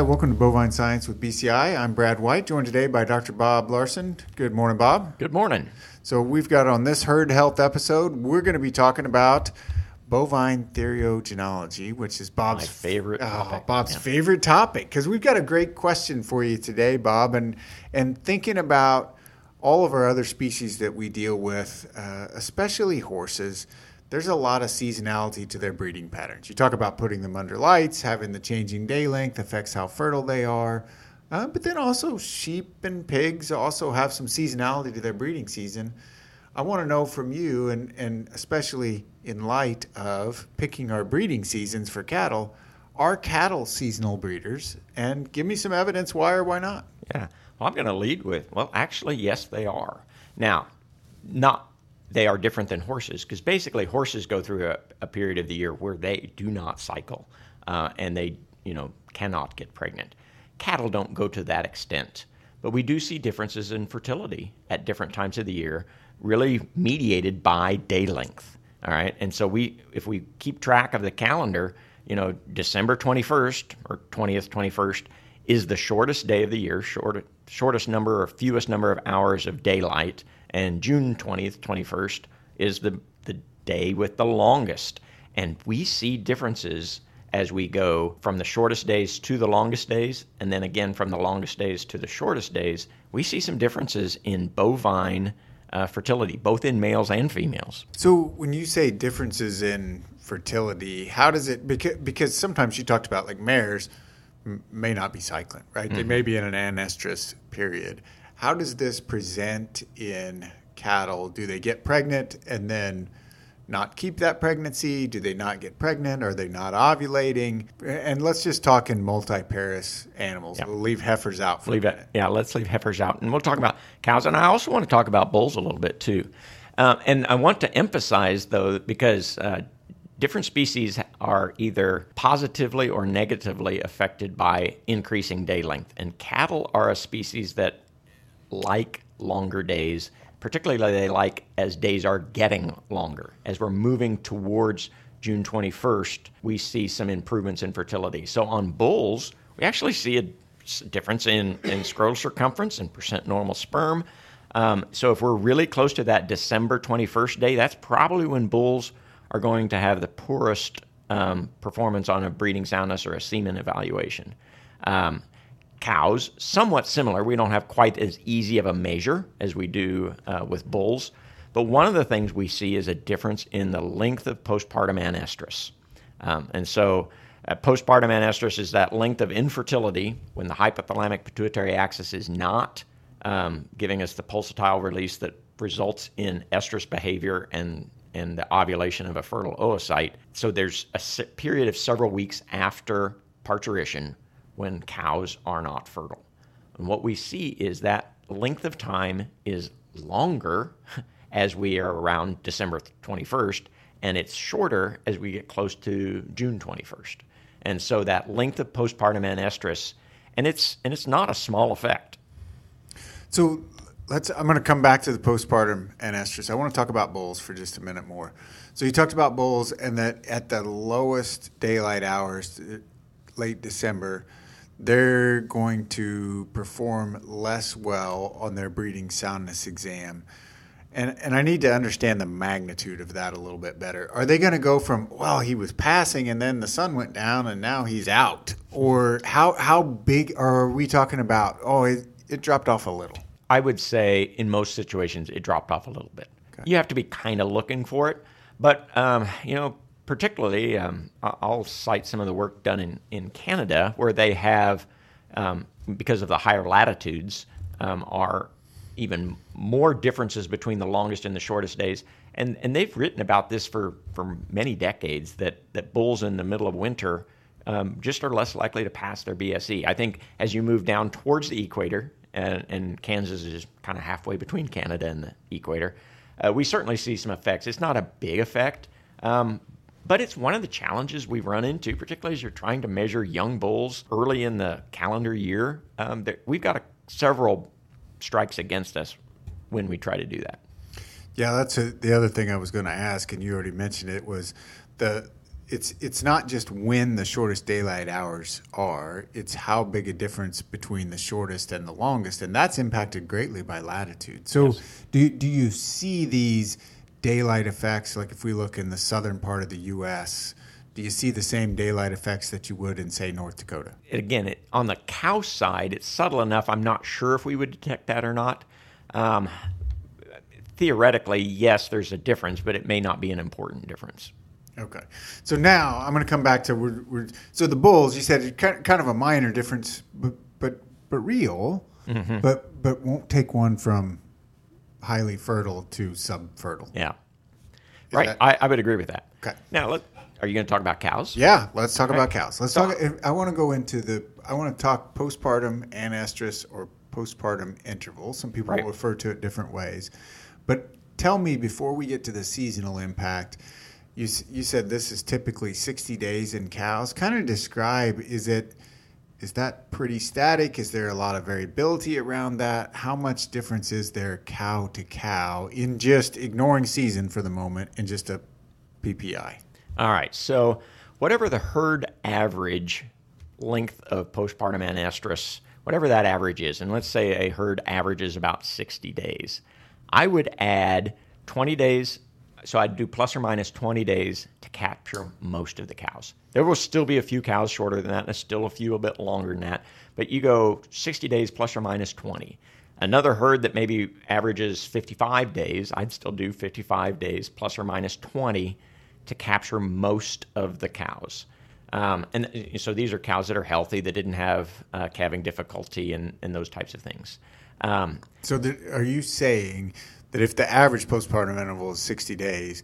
Hi, welcome to Bovine Science with BCI. I'm Brad White, joined today by Dr. Bob Larson. Good morning, Bob. Good morning. So, we've got on this herd health episode, we're going to be talking about bovine theriogenology, which is Bob's My favorite oh, topic. Bob's Yeah. favorite topic because we've got a great question for you today, Bob, and and thinking about all of our other species that we deal with, uh, especially horses. There's a lot of seasonality to their breeding patterns. You talk about putting them under lights, having the changing day length affects how fertile they are. Uh, but then also, sheep and pigs also have some seasonality to their breeding season. I want to know from you, and, and especially in light of picking our breeding seasons for cattle, are cattle seasonal breeders? And give me some evidence why or why not. Yeah. Well, I'm going to lead with well, actually, yes, they are. Now, not they are different than horses because basically horses go through a, a period of the year where they do not cycle uh, and they, you know, cannot get pregnant. Cattle don't go to that extent, but we do see differences in fertility at different times of the year, really mediated by day length. All right, and so we, if we keep track of the calendar, you know, December 21st or 20th, 21st is the shortest day of the year, short, shortest number or fewest number of hours of daylight, and June 20th, 21st is the, the day with the longest. And we see differences as we go from the shortest days to the longest days, and then again from the longest days to the shortest days. We see some differences in bovine uh, fertility, both in males and females. So when you say differences in fertility, how does it because because sometimes you talked about like mares m- may not be cycling, right? They may be in an anestrus period. How does this present in cattle? Do they get pregnant and then not keep that pregnancy? Do they not get pregnant? Are they not ovulating? And let's just talk in multi-parous animals. Yeah. We'll leave heifers out for leave it. Yeah, let's leave heifers out, and we'll talk about cows. And I also want to talk about bulls a little bit too. Um, and I want to emphasize though, because uh, different species are either positively or negatively affected by increasing day length, and cattle are a species that like longer days. Particularly, they like as days are getting longer. As we're moving towards June 21st, we see some improvements in fertility. So on bulls, we actually see a difference in, in scrotal circumference and percent normal sperm. Um, so if we're really close to that December 21st day, that's probably when bulls are going to have the poorest um, performance on a breeding soundness or a semen evaluation. Um, cows, somewhat similar. We don't have quite as easy of a measure as we do uh, with bulls. But one of the things we see is a difference in the length of postpartum anestrus. Um, and so, uh, postpartum anestrus is that length of infertility when the hypothalamic pituitary axis is not um, giving us the pulsatile release that results in estrus behavior and and the ovulation of a fertile oocyte. So there's a period of several weeks after parturition when cows are not fertile. And what we see is that length of time is longer as we are around December 21st, and it's shorter as we get close to June 21st. And so that length of postpartum anestrus, and it's and it's not a small effect. So let's. I'm going to come back to the postpartum anestrus. I want to talk about bulls for just a minute more. So you talked about bulls, and that at the lowest daylight hours, late December, they're going to perform less well on their breeding soundness exam. And, and I need to understand the magnitude of that a little bit better. Are they going to go from well he was passing and then the sun went down and now he's out, or how how big are we talking about? Oh, it, it dropped off a little. I would say in most situations it dropped off a little bit. You have to be kind of looking for it, but um, you know, particularly um, I'll cite some of the work done in in Canada where they have, um, because of the higher latitudes, um, are even more differences between the longest and the shortest days. And and they've written about this for for many decades that that bulls in the middle of winter um, just are less likely to pass their BSE. I think as you move down towards the equator, and, and Kansas is kind of halfway between Canada and the equator, uh, we certainly see some effects. It's not a big effect, um, but it's one of the challenges we've run into, particularly as you're trying to measure young bulls early in the calendar year. Um, that we've got a, several strikes against us when we try to do that. Yeah, that's a, the other thing I was going to ask, and you already mentioned it was the it's it's not just when the shortest daylight hours are; it's how big a difference between the shortest and the longest, and that's impacted greatly by latitude. So, yes. do do you see these daylight effects? Like if we look in the southern part of the U.S., do you see the same daylight effects that you would in say North Dakota? Again, it, on the cow side, it's subtle enough. I'm not sure if we would detect that or not. Um, theoretically, yes, there's a difference, but it may not be an important difference. Okay. So now I'm going to come back to we're, we're, so the bulls. You said kind of a minor difference, but but but real, mm-hmm. but but won't take one from highly fertile to subfertile. Yeah. Is right. That, I, I would agree with that. Okay. Now, let, are you going to talk about cows? Yeah, let's talk about cows. Let's talk. I want to go into the. I want to talk postpartum anestrus or postpartum interval. Some people right. refer to it different ways, but tell me before we get to the seasonal impact you, you said this is typically 60 days in cows. Kind of describe is it is that pretty static? Is there a lot of variability around that? How much difference is there cow to cow in just ignoring season for the moment and just a PPI? All right. So, whatever the herd average length of postpartum anestrus, whatever that average is, and let's say a herd averages about 60 days, I would add 20 days so I'd do plus or minus 20 days to capture most of the cows. There will still be a few cows shorter than that, and still a few a bit longer than that. But you go 60 days plus or minus 20. Another herd that maybe averages 55 days, I'd still do 55 days plus or minus 20 to capture most of the cows. Um, and uh, so these are cows that are healthy, that didn't have uh, calving difficulty, and, and those types of things. Um, so, the, are you saying that if the average postpartum interval is 60 days,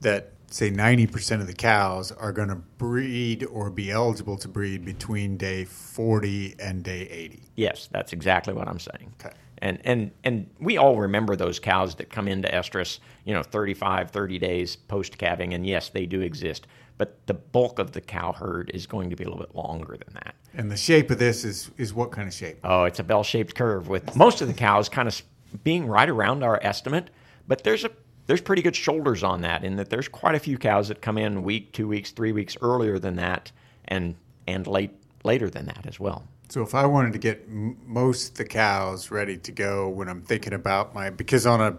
that say 90% of the cows are going to breed or be eligible to breed between day 40 and day 80. Yes, that's exactly what I'm saying. Okay. And, and, and we all remember those cows that come into estrus, you know, 35, 30 days post calving, and yes, they do exist. But the bulk of the cow herd is going to be a little bit longer than that. And the shape of this is, is what kind of shape? Oh, it's a bell shaped curve with most of the cows kind of being right around our estimate, but there's a there's pretty good shoulders on that in that there's quite a few cows that come in week, two weeks, three weeks earlier than that, and and late later than that as well. So if I wanted to get most the cows ready to go when I'm thinking about my because on a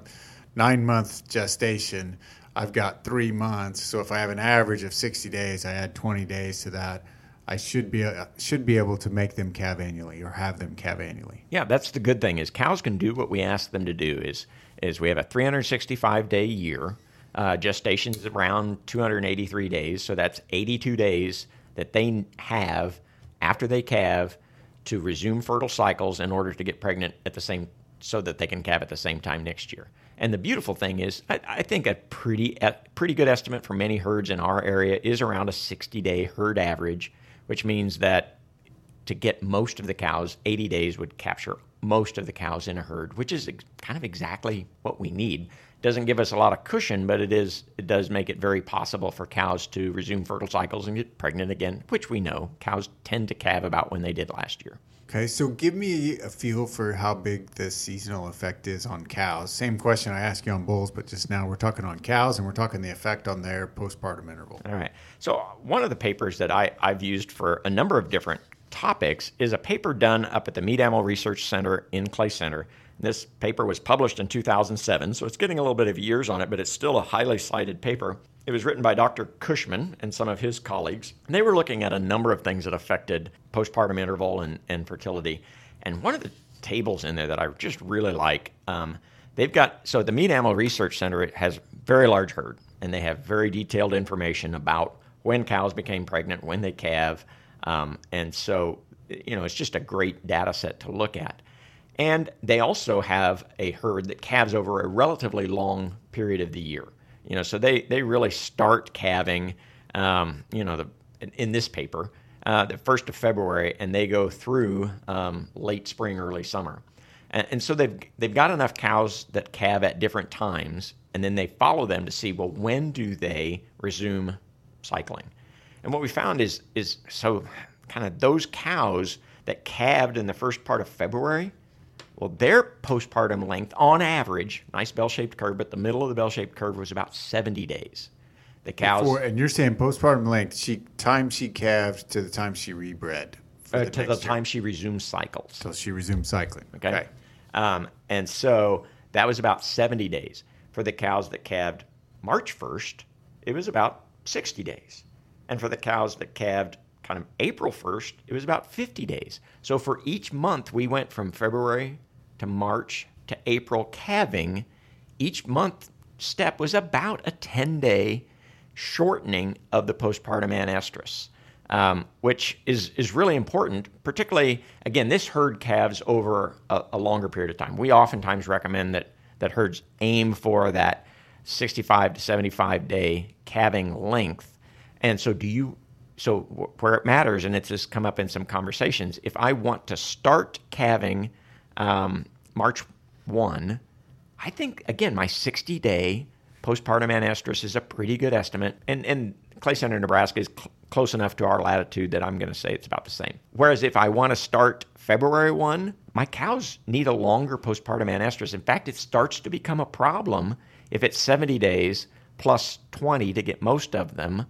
nine month gestation, I've got three months. So if I have an average of 60 days, I add 20 days to that. I should be uh, should be able to make them calve annually or have them calve annually. Yeah, that's the good thing is cows can do what we ask them to do. Is is we have a 365 day year. Uh, gestation is around 283 days, so that's 82 days that they have after they calve to resume fertile cycles in order to get pregnant at the same so that they can calve at the same time next year. And the beautiful thing is, I, I think a pretty a pretty good estimate for many herds in our area is around a 60 day herd average which means that to get most of the cows, 80 days would capture most of the cows in a herd, which is kind of exactly what we need. Doesn't give us a lot of cushion, but it is it does make it very possible for cows to resume fertile cycles and get pregnant again, which we know cows tend to calve about when they did last year. Okay, so give me a feel for how big the seasonal effect is on cows. Same question I asked you on bulls, but just now we're talking on cows and we're talking the effect on their postpartum interval. All right. So, one of the papers that I, I've used for a number of different topics is a paper done up at the Meat Animal Research Center in Clay Center. This paper was published in 2007, so it's getting a little bit of years on it, but it's still a highly cited paper. It was written by Dr. Cushman and some of his colleagues. And they were looking at a number of things that affected postpartum interval and, and fertility. And one of the tables in there that I just really like, um, they've got so the Meat Animal Research Center has very large herd, and they have very detailed information about when cows became pregnant, when they calve, um, and so you know it's just a great data set to look at. And they also have a herd that calves over a relatively long period of the year. You know, so they they really start calving. Um, you know, the in this paper, uh, the first of February, and they go through um, late spring, early summer. And, and, so they've they've got enough cows that calve at different times, and then they follow them to see well when do they resume cycling. And what we found is is so kind of those cows that calved in the first part of February well, their postpartum length, on average, nice bell shaped curve, but the middle of the bell shaped curve was about 70 days. The cows Before, and you're saying postpartum length, she time she calved to the time she rebred. uh, the to the year. time she resumes cycles. till she resumed cycling. Okay. Um, and so that was about 70 days. For the cows that calved March 1st, it was about 60 days. And for the cows that calved kind of April 1st, it was about 50 days. So for each month, we went from February to March to April calving. Each month step was about a 10 day shortening of the postpartum anestrus um, which is, is really important, particularly, again, this herd calves over a, a, longer period of time. We oftentimes recommend that, that herds aim for that 65 to 75 day calving length. And so, do you, so where it matters, and it's just come up in some conversations, if I want to start calving um, March 1, I think, again, my 60 day postpartum anestrus is a pretty good estimate. And, and Clay Center, Nebraska is cl- close enough to our latitude that I'm going to say it's about the same. Whereas if I want to start February 1, my cows need a longer postpartum anestrus. In fact, it starts to become a problem if it's 70 days plus 20 to get most of them.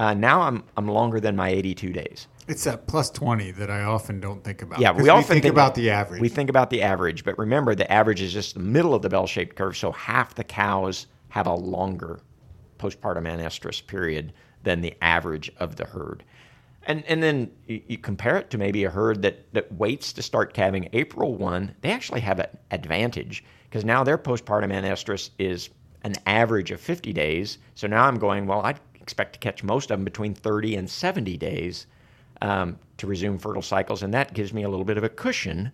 Uh, now I'm, I'm longer than my 82 days. It's that plus 20 that I often don't think about. Yeah, we often think, think about the average. We think about the average, but remember the average is just the middle of the bell shaped curve, so half the cows have a longer postpartum anestrus period than the average of the herd. And, and then you, you compare it to maybe a herd that, that waits to start calving April 1, they actually have an advantage because now their postpartum anestrus is an average of 50 days. So now I'm going, well, I expect to catch most of them between 30 and 70 days um, to resume fertile cycles. And that gives me a little bit of a cushion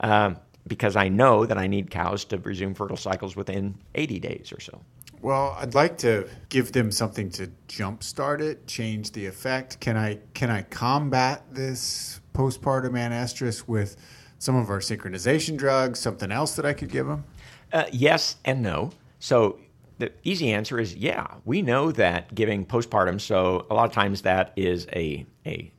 um, because I know that I need cows to resume fertile cycles within 80 days or so. Well, I'd like to give them something to jumpstart it, change the effect. Can I can I combat this postpartum anestrus with some of our synchronization drugs, something else that I could give them? Uh, yes and no. So the easy answer is yeah. We know that giving postpartum, so a lot of times that is a a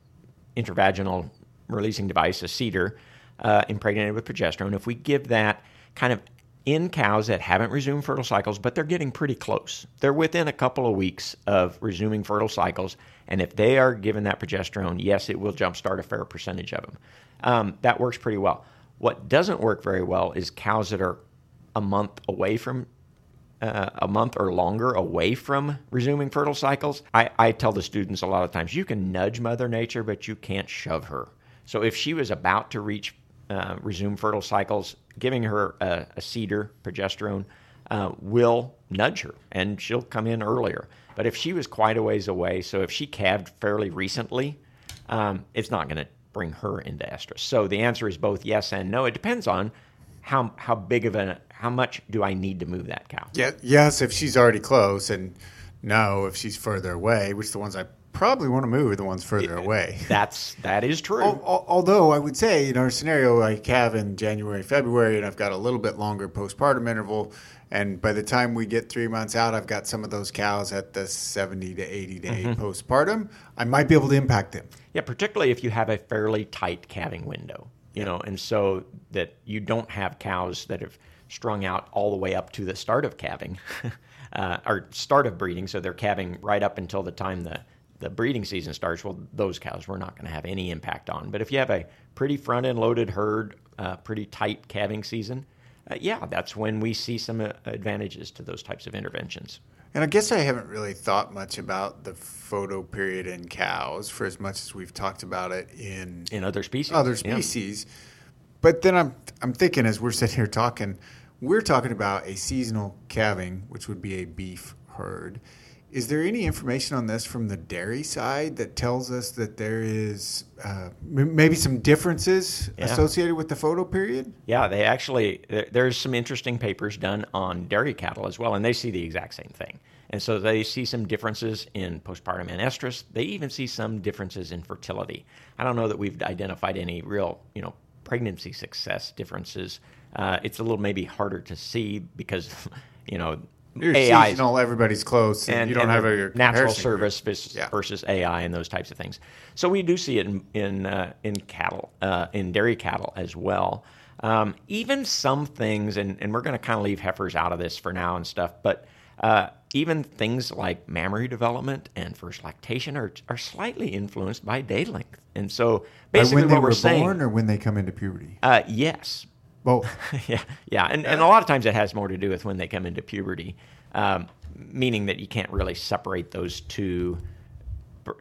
intravaginal releasing device, a CIDR, uh, impregnated with progesterone. If we give that kind of in cows that haven't resumed fertile cycles, but they're getting pretty close. They're within a couple of weeks of resuming fertile cycles, and if they are given that progesterone, yes, it will jumpstart a fair percentage of them. Um, that works pretty well. What doesn't work very well is cows that are a month away from uh, a month or longer away from resuming fertile cycles. I, I tell the students a lot of times you can nudge Mother Nature, but you can't shove her. So if she was about to reach uh, resume fertile cycles, giving her a, a CIDR progesterone uh, will nudge her and she'll come in earlier. But if she was quite a ways away, so if she calved fairly recently, um, it's not going to bring her into estrus. So the answer is both yes and no. It depends on how how big of an how much do I need to move that cow. Yeah, yes, if she's already close, and no, if she's further away, which the ones I probably want to move are the ones further away. That's that is true. Al- al- Although I would say in our scenario, I have in January, February, and I've got a little bit longer postpartum interval. And by the time we get three months out, I've got some of those cows at the 70 to 80 day mm-hmm. postpartum. I might be able to impact them. Yeah, particularly if you have a fairly tight calving window, you know, and so that you don't have cows that have strung out all the way up to the start of calving uh, or start of breeding, so they're calving right up until the time the the breeding season starts. Well, those cows we're not going to have any impact on. But if you have a pretty front end loaded herd, uh, pretty tight calving season, uh, yeah, that's when we see some uh, advantages to those types of interventions. And I guess I haven't really thought much about the photo period in cows for as much as we've talked about it in In other species, other Yeah. species. But then I'm I'm thinking as we're sitting here talking, we're talking about a seasonal calving, which would be a beef herd. Is there any information on this from the dairy side that tells us that there is uh, m- maybe some differences Yeah. associated with the photo period? Yeah, they actually there's some interesting papers done on dairy cattle as well, and they see the exact same thing. And so they see some differences in postpartum anestrus. They even see some differences in fertility. I don't know that we've identified any real, you know, pregnancy success differences. Uh, it's a little maybe harder to see because, you know, You're AI 's- seasonal, everybody's close, and, you don't and have the a natural comparison group. service vis- Yeah. versus AI and those types of things. So we do see it in in, uh, in cattle, uh, in dairy cattle as well. Um, even some things, and, and we're going to kind of leave heifers out of this for now and stuff, but uh, even things like mammary development and first lactation are, are slightly influenced by day length. And so basically, when they what were we're saying, born or when they come into puberty. uh, yes, Both. yeah, yeah, and, and a lot of times it has more to do with when they come into puberty, um, meaning that you can't really separate those two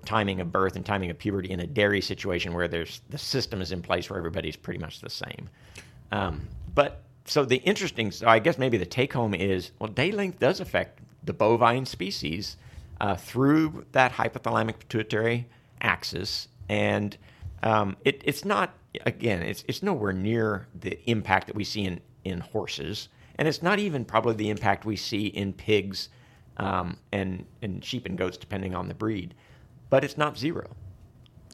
timing of birth and timing of puberty in a dairy situation where there's the system is in place where everybody's pretty much the same. Um, but so the interesting, so I guess maybe the take home is well, day length does affect the bovine species uh, through that hypothalamic pituitary axis, and um, it, it's not again, it's it's nowhere near the impact that we see in in horses, and it's not even probably the impact we see in pigs um, and and sheep and goats, depending on the breed, but it's not zero.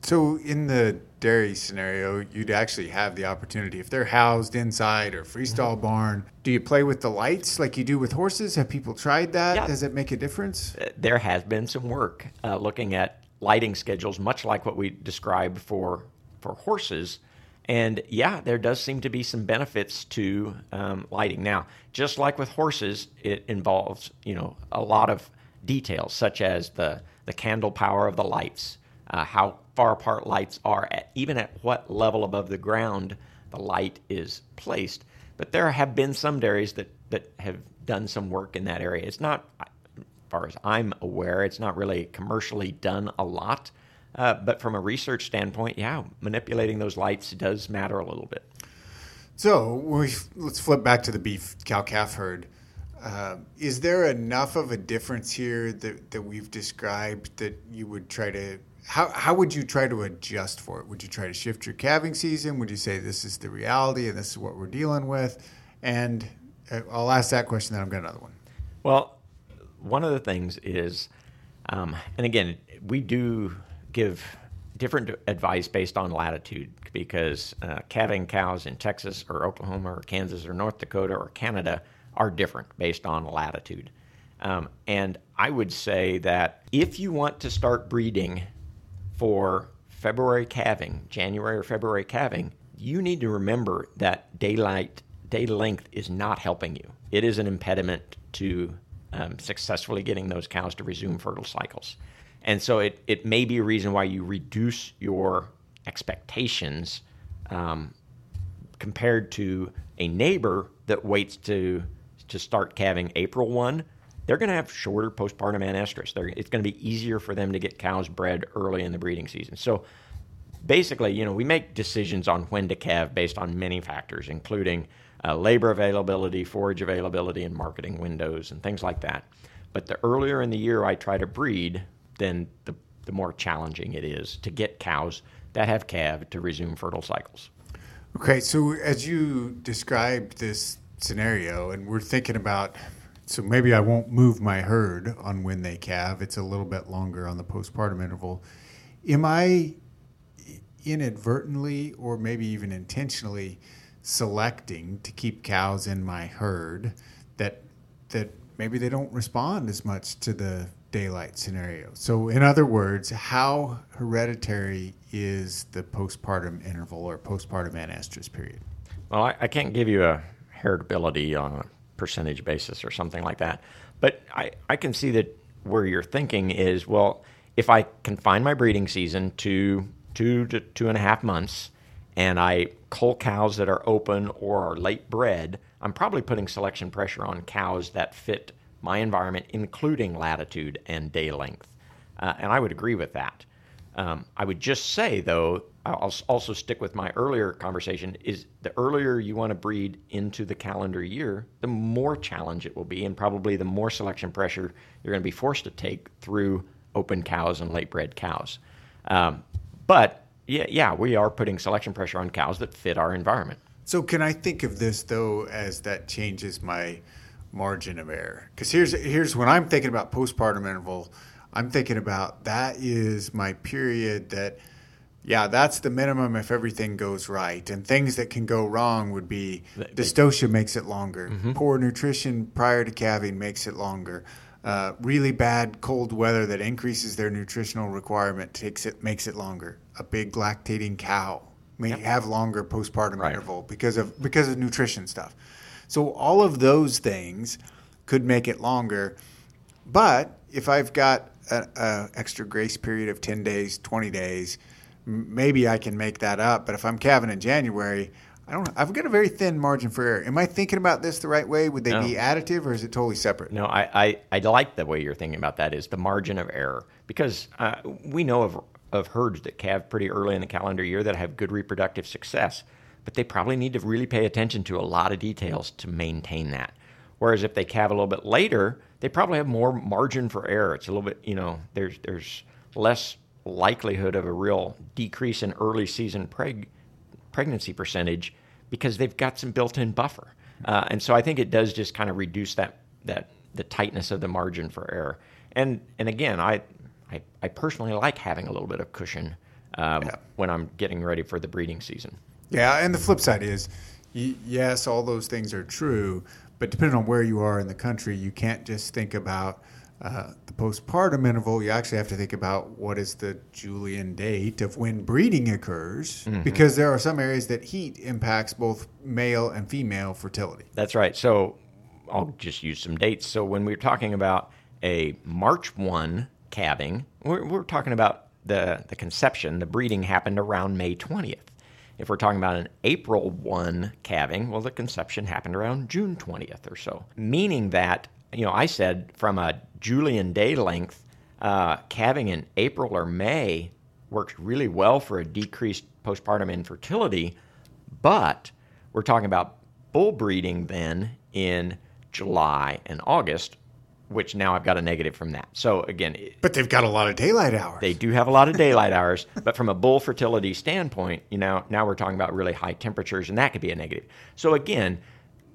So in the dairy scenario, you'd actually have the opportunity if they're housed inside or freestall barn. Do you play with the lights like you do with horses? Have people tried that? Yeah. Does it make a difference? Uh, there has been some work uh, looking at lighting schedules, much like what we described for for horses. And yeah, there does seem to be some benefits to um, lighting. Now, just like with horses, it involves you know a lot of details, such as the the candle power of the lights, uh, how far apart lights are, at, even at what level above the ground the light is placed. But there have been some dairies that that have done some work in that area. It's not far as I'm aware, it's not really commercially done a lot. Uh, but from a research standpoint, yeah, manipulating those lights does matter a little bit. So we let's flip back to the beef cow calf herd. Uh, is there enough of a difference here that, that we've described that you would try to how, how would you try to adjust for it? Would you try to shift your calving season? Would you say this is the reality and this is what we're dealing with? And uh, I'll ask that question, then I've got another one. Well, one of the things is, um, and again, we do give different advice based on latitude because uh, calving cows in Texas or Oklahoma or Kansas or North Dakota or Canada are different based on latitude. Um, and I would say that if you want to start breeding for February calving, January or February calving, you need to remember that daylight day length is not helping you. It is an impediment to um, successfully getting those cows to resume fertile cycles. And so it, it may be a reason why you reduce your expectations um, compared to a neighbor that waits to to start calving April 1 they're going to have shorter postpartum anestrus. They're, it's going to be easier for them to get cows bred early in the breeding season. So basically, you know, we make decisions on when to calve based on many factors, including uh, labor availability, forage availability, and marketing windows and things like that. But the earlier in the year I try to breed, then the, the more challenging it is to get cows that have calved to resume fertile cycles. Okay, so as you described this scenario, and we're thinking about, so maybe I won't move my herd on when they calve. It's a little bit longer on the postpartum interval. Am I inadvertently or maybe even intentionally selecting to keep cows in my herd that that maybe they don't respond as much to the daylight scenario. So in other words, how hereditary is the postpartum interval or postpartum anestrus period? Well, I, I can't give you a heritability on a percentage basis or something like that. But I, I can see that where you're thinking is well, if I confine my breeding season to two to two and a half months and I cull cows that are open or are late bred, I'm probably putting selection pressure on cows that fit my environment, including latitude and day length. Uh, and I would agree with that. Um, I would just say, though, I'll also stick with my earlier conversation is the earlier you want to breed into the calendar year, the more challenge it will be, and probably the more selection pressure you're going to be forced to take through open cows and late bred cows. Um, but yeah, yeah, we are putting selection pressure on cows that fit our environment. So can I think of this though as that changes my margin of error? Because here's here's when I'm thinking about postpartum interval, I'm thinking about that is my period that yeah, that's the minimum if everything goes right. And things that can go wrong would be dystocia makes it longer. Mm-hmm. Poor nutrition prior to calving makes it longer. Uh, really bad cold weather that increases their nutritional requirement takes it makes it longer. A big lactating cow may yep. have longer postpartum right. interval because of because of nutrition stuff. So all of those things could make it longer. But if I've got an extra grace period of 10 days, 20 days, maybe I can make that up. But if I'm calving in January, I don't. I've got a very thin margin for error. Am I thinking about this the right way? Would they no. be additive, or is it totally separate? No, I, I, I like the way you're thinking about that. Is the margin of error because uh, we know of of herds that calve pretty early in the calendar year that have good reproductive success, but they probably need to really pay attention to a lot of details to maintain that. Whereas if they calve a little bit later, they probably have more margin for error. It's a little bit, you know, there's there's less likelihood of a real decrease in early season preg- pregnancy percentage because they've got some built-in buffer. Uh, and so I think it does just kind of reduce that that the tightness of the margin for error. And and again, I I, I personally like having a little bit of cushion um, yeah. when I'm getting ready for the breeding season. Yeah, and the flip side is, yes, all those things are true, but depending on where you are in the country, you can't just think about uh, the postpartum interval, you actually have to think about what is the Julian date of when breeding occurs, mm-hmm. because there are some areas that heat impacts both male and female fertility. That's right. So I'll just use some dates. So when we're talking about a March 1 calving, we're, we're talking about the, the conception, the breeding happened around May 20th. If we're talking about an April 1 calving, well, the conception happened around June 20th or so, meaning that you know, I said from a Julian day length, uh, calving in April or May works really well for a decreased postpartum infertility, but we're talking about bull breeding then in July and August, which now I've got a negative from that. So again, but they've got a lot of daylight hours. They do have a lot of daylight hours, but from a bull fertility standpoint, you know, now we're talking about really high temperatures, and that could be a negative. So again,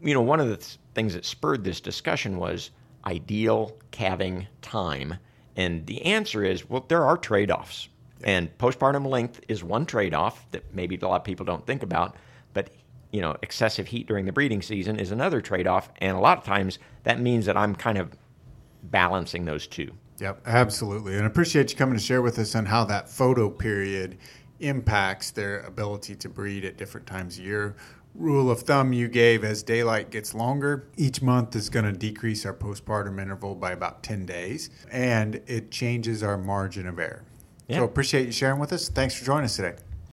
you know, one of the th- things that spurred this discussion was ideal calving time. And the answer is well, there are trade offs. And postpartum length is one trade off that maybe a lot of people don't think about. But you know, excessive heat during the breeding season is another trade off. And a lot of times that means that I'm kind of balancing those two. Yep, absolutely. And I appreciate you coming to share with us on how that photo period impacts their ability to breed at different times of year rule of thumb you gave as daylight gets longer, each month is going to decrease our postpartum interval by about 10 days, and it changes our margin of error. Yeah. So appreciate you sharing with us. Thanks for joining us today.